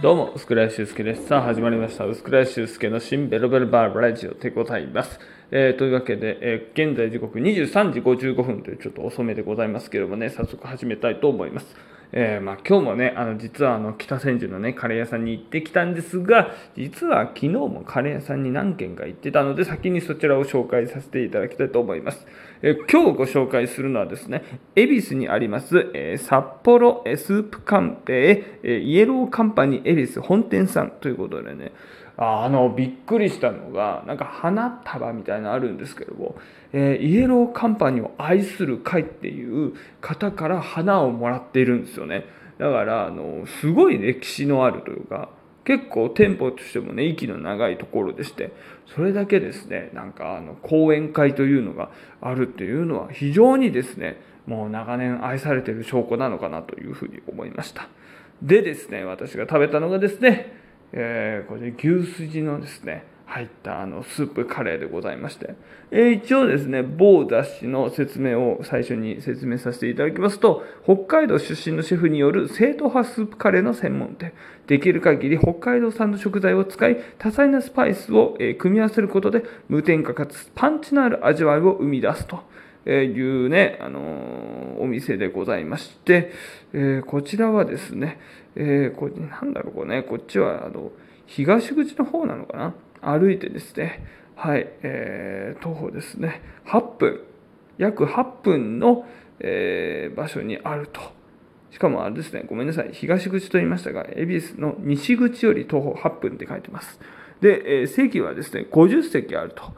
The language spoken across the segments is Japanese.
どうも、薄倉修介です。さあ、始まりました。薄倉修介の新ベロベルバーラジオでございます。えーというわけで、えー現在時刻23時55分というちょっと遅めでございますけれどもね、早速始めたいと思います。えーまあ、今日もね、あの実はあの北千住のね、カレー屋さんに行ってきたんですが、実は昨日もカレー屋さんに何軒か行ってたので、先にそちらを紹介させていただきたいと思います。え今日ご紹介するのはですね、恵比寿にあります、え札幌スープカンペイ、えイエローカンパニー恵比寿本店さんということでね、ああのびっくりしたのがなんか花束みたいなのあるんですけども、えーイエローカンパニーを愛する会っていう方から花をもらっているんですよね。だからあのすごい歴史のあるというか結構店舗としてもね息の長いところでしてそれだけですねなんかあの講演会というのがあるっていうのは非常にですねもう長年愛されてる証拠なのかなというふうに思いました。でですね私が食べたのがですねえーこれ牛すじのですね入ったあのスープカレーでございまして、え一応ですね某雑誌の説明を最初に説明させていただきますと北海道出身のシェフによる正統派スープカレーの専門店。できる限り北海道産の食材を使い多彩なスパイスを、え組み合わせることで無添加かつパンチのある味わいを生み出すと。えいうね、あのお店でございまして、えこちらはですね、えーこれなんだろうこれね、こっちはあの東口の方なのかな。歩いてですね、はい、えー徒歩ですね、8分、約8分の、えー場所にあると。しかもあれですね、ごめんなさい、東口と言いましたが、恵比寿の西口より徒歩8分って書いてます。で、えー席はですね、50席あると。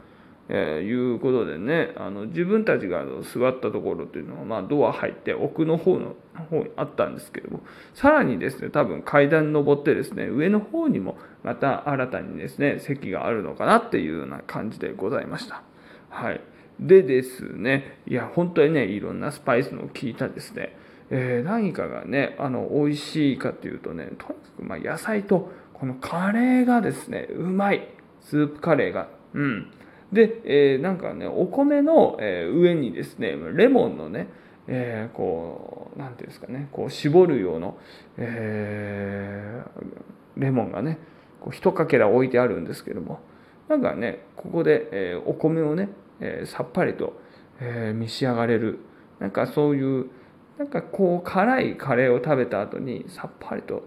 えーいうことでねあの自分たちが座ったところっていうのは、まあ、ドア入って奥の方の方にあったんですけどもさらにですね多分階段登ってですね上の方にもまた新たにですね席があるのかなっていうような感じでございました。はい、でですねいや本当にねいろんなスパイスの効いたですね、えー何かがねあの美味しいかっていうとねとにかくま野菜とこのカレーがですねうまい。スープカレーが。うん。で、えーなんかねお米の、上にですねレモンのね、えーこうなんていうんですかねこう絞るような、えーレモンがねこう一かけら置いてあるんですけどもなんかねここで、えーお米をね、えーさっぱりと、えー召し上がれる。なんかそういうなんかこう辛いカレーを食べた後にさっぱりと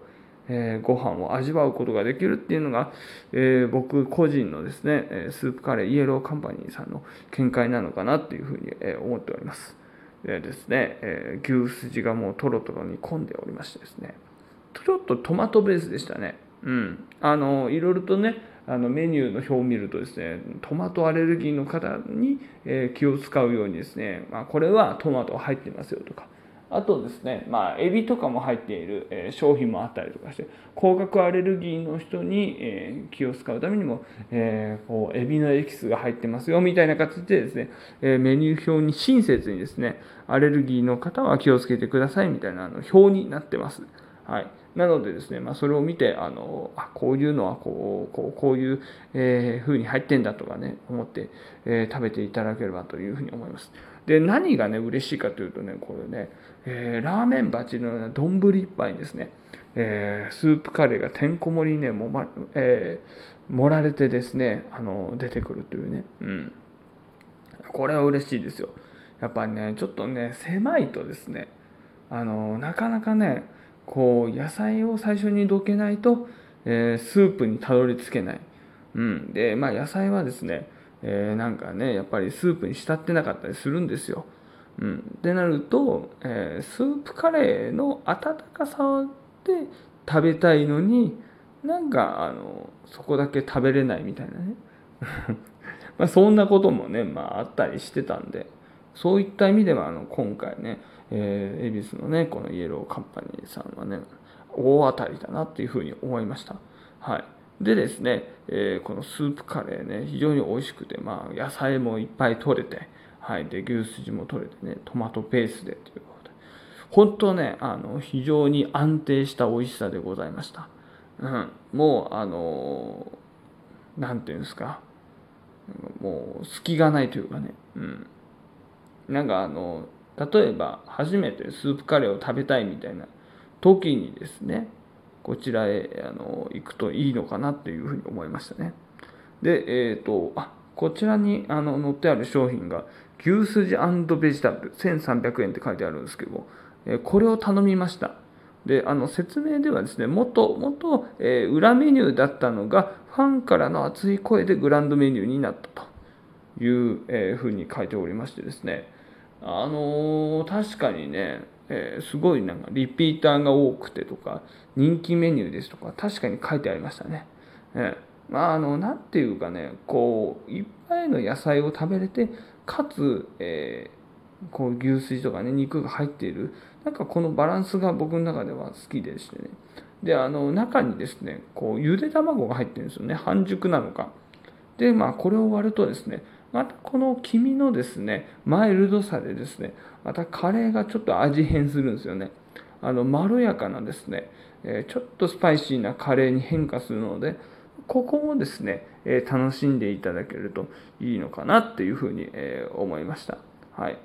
えーご飯を味わうことができるっていうのが、えー僕個人のですねえスープカレーイエローカンパニーさんの見解なのかなっていうふうにえ思っております。でですね、えー牛すじがもうトロトロ煮込んでおりましてですね。ちょっとトマトベースでしたね。うん。あのいろいろとねあのメニューの表を見るとですねトマトアレルギーの方に、え気を使うようにですね、まあ、これはトマト入ってますよとかあとですね、まあ、エビとかも入っている、え商品もあったりとかして、甲殻アレルギーの人に、え気を使うためにも、えーこうエビのエキスが入ってますよみたいな形でですね、えメニュー表に親切にですね、アレルギーの方は気をつけてくださいみたいなあの表になってます。はい、なのでですね、まあ、それを見てあのあこういうのはこうこうこういう、えー風に入ってんだとかね思って、えー食べていただければというふうに思います。で何がね嬉しいかというとねこれね、えーラーメン鉢のような丼一杯にですね、えースープカレーがてんこ盛りにねもま、えー盛られてですねあの出てくるというね、うん、これは嬉しいですよ。やっぱりねちょっとね狭いとですねあのなかなかねこう野菜を最初にどけないと、えースープにたどり着けない、うん、でまあ野菜はですね、えーなんかねやっぱりスープに浸ってなかったりするんですよ、うん、ってなると、えースープカレーの温かさで食べたいのになんかあのそこだけ食べれないみたいなね。まあそんなこともね、まあ、あったりしてたんでそういった意味ではあの今回ね、えー恵比寿のねこのイエローカンパニーさんはね大当たりだなっていうふうに思いました。はい。でですね、えーこのスープカレーね非常に美味しくて、まあ、野菜もいっぱい取れて、はい、で牛すじも取れてねトマトペースでということで。本当ねあの非常に安定した美味しさでございました、うん、もうあのなんていうんですか。もう隙がないというかね、うん、なんかあの例えば初めてスープカレーを食べたいみたいな時にですねこちらへあの行くといいのかなというふうに思いましたね。で、えっ、ー、と、あこちらにあの載ってある商品が牛すじベジタブル1300円って書いてあるんですけども、えこれを頼みました。であの説明ではですね、元々、えー、裏メニューだったのが、ファンからの熱い声でグランドメニューになったという、えー、ふうに書いておりましてですね、あのー、確かにね、えー、すごいなんかリピーターが多くてとか、人気メニューですとか、確かに書いてありましたね。えー、まあ、あの、なんていうかね、こう、いっぱいの野菜を食べれて、かつ、えー、こう牛すじとかね、肉が入っている、なんかこのバランスが僕の中では好きでしてね。で、あの、中にですね、こう、ゆで卵が入ってるんですよね。半熟なのか。で、まあ、これを割るとですね、またこの黄身のですね、マイルドさでですね、またカレーがちょっと味変するんですよね。あの、まろやかなですね、えちょっとスパイシーなカレーに変化するので、ここもですね、え楽しんでいただけるといいのかなっていうふうに、え思いました。はい。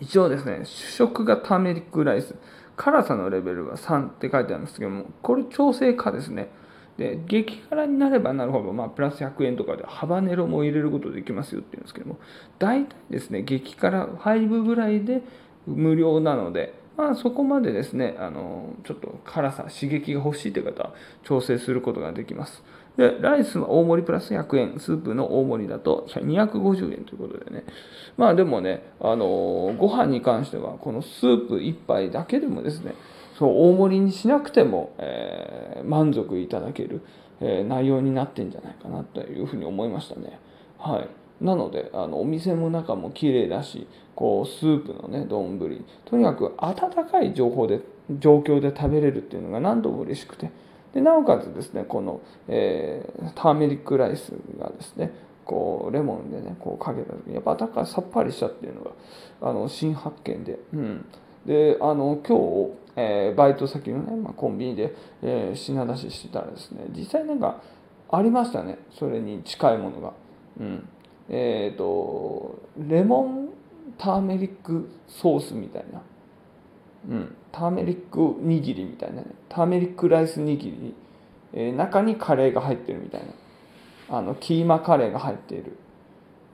一応ですね、主食がターメリックライス、辛さのレベルが3って書いてあるんですけども、これ調整可ですね。で、激辛になればなるほど、まあ、プラス100円とかでハバネロも入れることできますよっていうんですけども、大体ですね、激辛5ぐらいで無料なので、まあ、そこまでですね、あの、ちょっと辛さ、刺激が欲しいという方は調整することができます。で、ライスは大盛りプラス100円、スープの大盛りだと250円ということでね。まあでもね、あの、ご飯に関しては、このスープ1杯だけでもですね、そう大盛りにしなくても、えー、満足いただける、えー、内容になってんじゃないかなというふうに思いましたね。はい。なので、あのお店の中も綺麗だし、こうスープのね、丼、とにかく温かい情報で、状況で食べれるっていうのが何度も嬉しくて、でなおかつですね、この、えー、ターメリックライスがですね、こうレモンでね、こうかけた時に、やっぱだからさっぱりしたっていうのが、あの新発見で、うん。で、あの、今日、えー、バイト先のね、まあ、コンビニで、えー、品出ししてたらですね、実際なんかありましたね、それに近いものが。うん。えっ、ー、と、レモンターメリックソースみたいな。うん。ターメリック握りみたいなね。ターメリックライス握り。え、中にカレーが入ってるみたいな。あの、キーマカレーが入っている。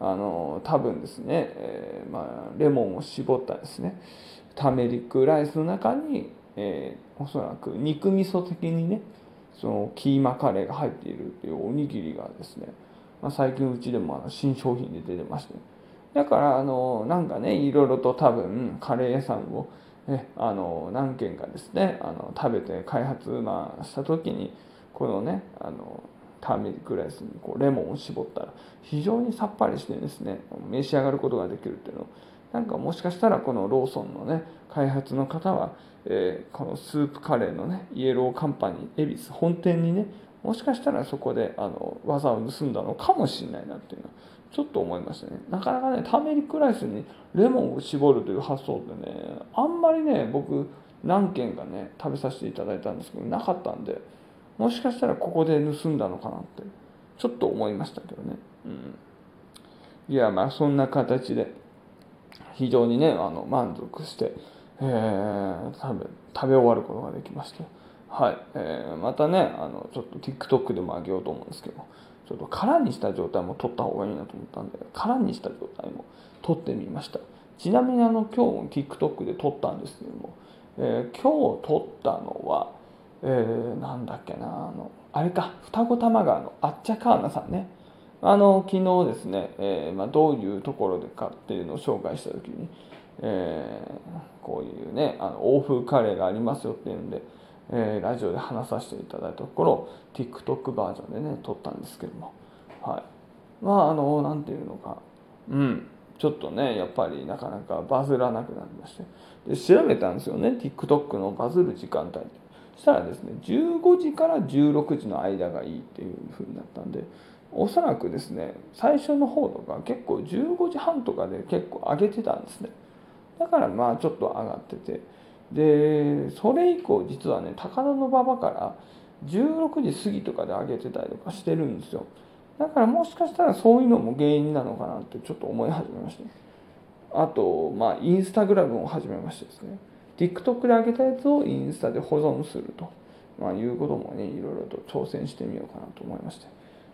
あの、多分ですね、えー、まあ、レモンを絞ったですね。ターメリックライスの中に、えー、おそらく肉味噌的にねそのキーマカレーが入っているっていうおにぎりがですね、まあ、最近うちでもあの新商品で出てまして。だからあのなんかねいろいろと多分カレー屋さんをえあの何軒かですねあの食べて開発、まあ、した時にこのねあのターメリックライスにこうレモンを絞ったら非常にさっぱりしてですね召し上がることができるっていうのをなんかもしかしたらこのローソンのね開発の方は、えー、このスープカレーのねイエローカンパニー恵比寿本店にねもしかしたらそこであの技を盗んだのかもしれないなっていうのはちょっと思いましたね。なかなかねターメリックライスにレモンを絞るという発想ってねあんまりね僕何軒かね食べさせていただいたんですけどなかったんでもしかしたらここで盗んだのかなってちょっと思いましたけどね。うん。いやまあそんな形で非常にねあの満足して、えー、食べ食べ終わることができまして、はい。えー、またねあのちょっと TikTok でもあげようと思うんですけどちょっと空にした状態も撮った方がいいなと思ったんで空にした状態も撮ってみました。ちなみにあの今日も TikTok で撮ったんですけども、えー、今日撮ったのは、えー、なんだっけなあのあれか双子玉川のあっちゃカーナさんね。あの昨日ですね、えー、まあ、どういうところでかっていうのを紹介した時に、えー、こういうねあの欧風カレーがありますよっていうんで、えー、ラジオで話させていただいたところ TikTok バージョンでね撮ったんですけどもはい。まああの何て言うのかうん。ちょっとねやっぱりなかなかバズらなくなりまして。で調べたんですよね TikTok のバズる時間帯。そしたらですね15時から16時の間がいいっていうふうになったんでおそらくですね最初の方とか結構15時半とかで結構上げてたんですね。だからまあちょっと上がってて。でそれ以降実はね高田馬場から16時過ぎとかで上げてたりとかしてるんですよ。だからもしかしたらそういうのも原因なのかなってちょっと思い始めましたあとまあインスタグラムを始めましてですね。TikTok で上げたやつをインスタで保存すると。まあ、いうこともねいろいろと挑戦してみようかなと思いまして。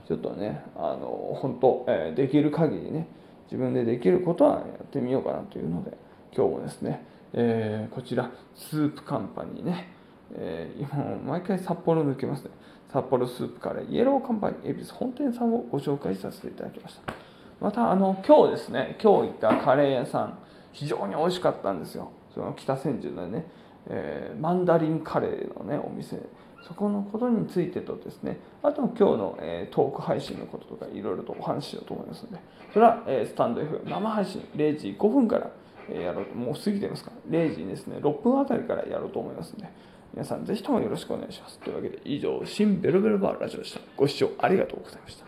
ちょっとねあの本当、えー、できる限りね自分でできることはやってみようかなというので今日もですね、えー、こちらスープカンパニーね、えー、今毎回札幌抜けますね。札幌スープカレーイエローカンパニー恵比寿本店さんをご紹介させていただきました。またあの今日ですね今日行ったカレー屋さん非常に美味しかったんですよ。その北千住のね、えー、マンダリンカレーのねお店。そこのことについてとですねあと今日の、えー、トーク配信のこととかいろいろとお話ししようと思いますのでそれは、えー、スタンド F 生配信0時5分からやろうともう過ぎてますから0時ですね6分あたりからやろうと思いますので皆さんぜひともよろしくお願いします。というわけで以上新ベロベロバーラジオでした。ご視聴ありがとうございました。